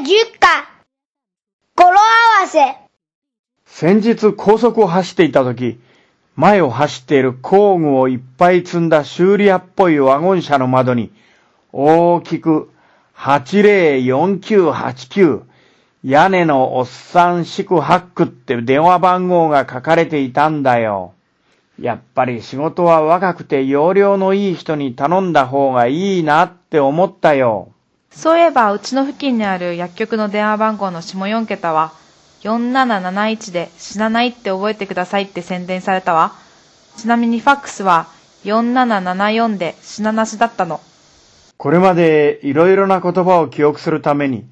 10課。語呂合わせ。先日高速を走っていた時、前を走っている工具をいっぱい積んだ修理屋っぽいワゴン車の窓に、大きく804989屋根のおっさん宿泊って電話番号が書かれていたんだよ。やっぱり仕事は若くて容量のいい人に頼んだ方がいいなって思ったよ。そういえば、うちの付近にある薬局の電話番号の下4桁は、4771で死なないって覚えてくださいって宣伝されたわ。ちなみにファックスは4774で死ななしだったの。これまでいろいろな言葉を記憶するために、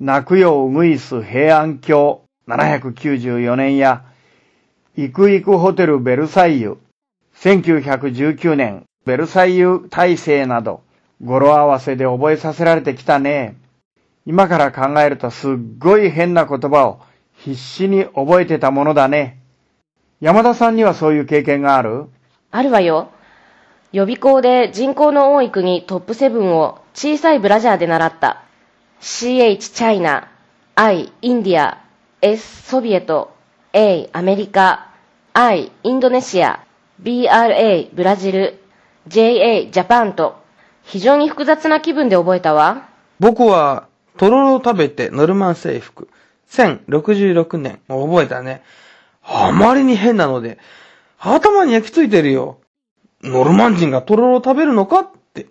泣くようぐいす平安京794年や、イクイクホテルベルサイユ1919年ベルサイユ体制など語呂合わせで覚えさせられてきたね。今から考えるとすっごい変な言葉を必死に覚えてたものだね。山田さんにはそういう経験がある？あるわよ。予備校で人口の多い国トップ7を小さいブラジャーで習った。CH チャイナ、I インディア、S ソビエト、A アメリカ、I インドネシア、BRA ブラジル、JA ジャパンと非常に複雑な気分で覚えたわ。僕は、とろろを食べてノルマン征服、1066年を覚えたね。あまりに変なので、頭に焼き付いてるよ。ノルマン人がとろろを食べるのかって。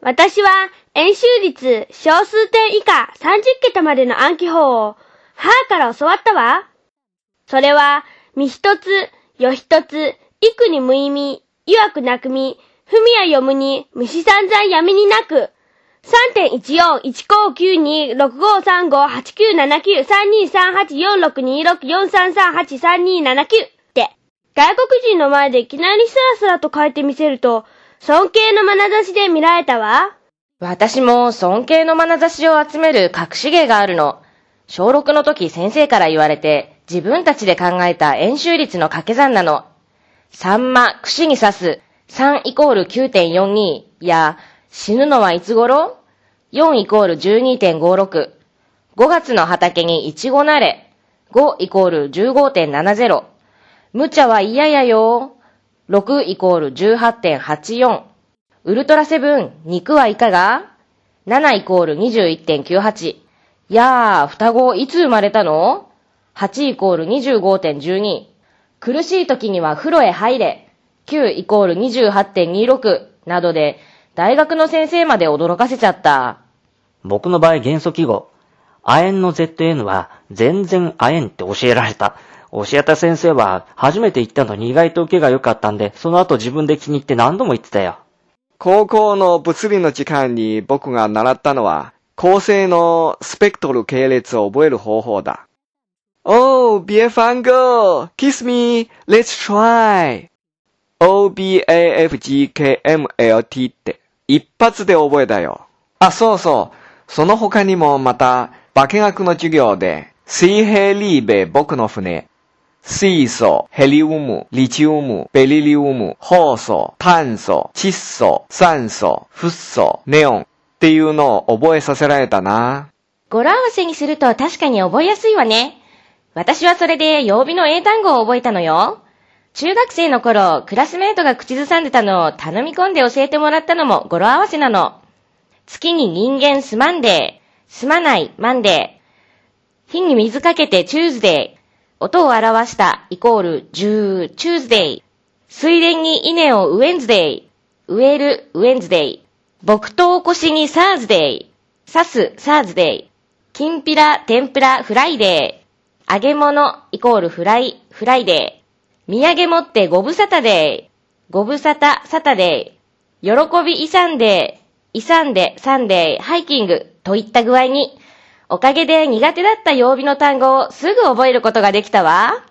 私は、演習率小数点以下30桁までの暗記法を、母から教わったわ。それは、身一つ、よ一つ、幾に無意味、曰くなくみ、ふみや読むに、虫散々闇になく、3.14-159-265358979-3238-4626-4338-4328-3279って、外国人の前でいきなりスラスラと書いてみせると、尊敬の眼差しで見られたわ。私も尊敬の眼差しを集める隠し芸があるの。小6の時先生から言われて、自分たちで考えた演習率の掛け算なの。サンマ、串に刺す、3イコール9.42や、死ぬのはいつ頃 ?4 イコール12.56。5月の畑にイチゴなれ。5イコール15.70。無茶は嫌やよ。6イコール18.84。ウルトラセブン、肉はいかが ?7 イコール21.98。やー、双子いつ生まれたの ?8 イコール25.12。苦しい時には風呂へ入れ。9イコール28.26などで、大学の先生まで驚かせちゃった。僕の場合元素記号。亜鉛の ZN は全然亜鉛って教えられた。教えた先生は初めて言ったのに意外と受けが良かったんで、その後自分で気に入って何度も言ってたよ。高校の物理の時間に僕が習ったのは、恒星のスペクトル系列を覚える方法だ。Oh, 别翻个 Kiss me, let's try. O-B-A-F-G-K-M-L-T って一発で覚えたよ。あ、そうそう。その他にもまた、化学の授業で、水平リーベ僕の船、水素、ヘリウム、リチウム、ベリリウム、酵素、炭素、窒素、酸素、フッ素、ネオンっていうのを覚えさせられたな。語呂合わせにすると確かに覚えやすいわね。私はそれで曜日の英単語を覚えたのよ。中学生の頃、クラスメートが口ずさんでたのを頼み込んで教えてもらったのも語呂合わせなの。月に人間すまんで、すまないマンデー。火に水かけて Tuesday。音を表したイコール10チューズデー。水田に稲を Wednesday。植える Wednesday。木刀腰に Thursday。刺す Thursday。きんぴら天ぷら Friday。揚げ物イコールフライ Friday。土産持ってご無沙汰でー。ご無沙汰 Saturday。喜び勇んで、勇んでサンデーハイキングといった具合に、おかげで苦手だった曜日の単語をすぐ覚えることができたわ。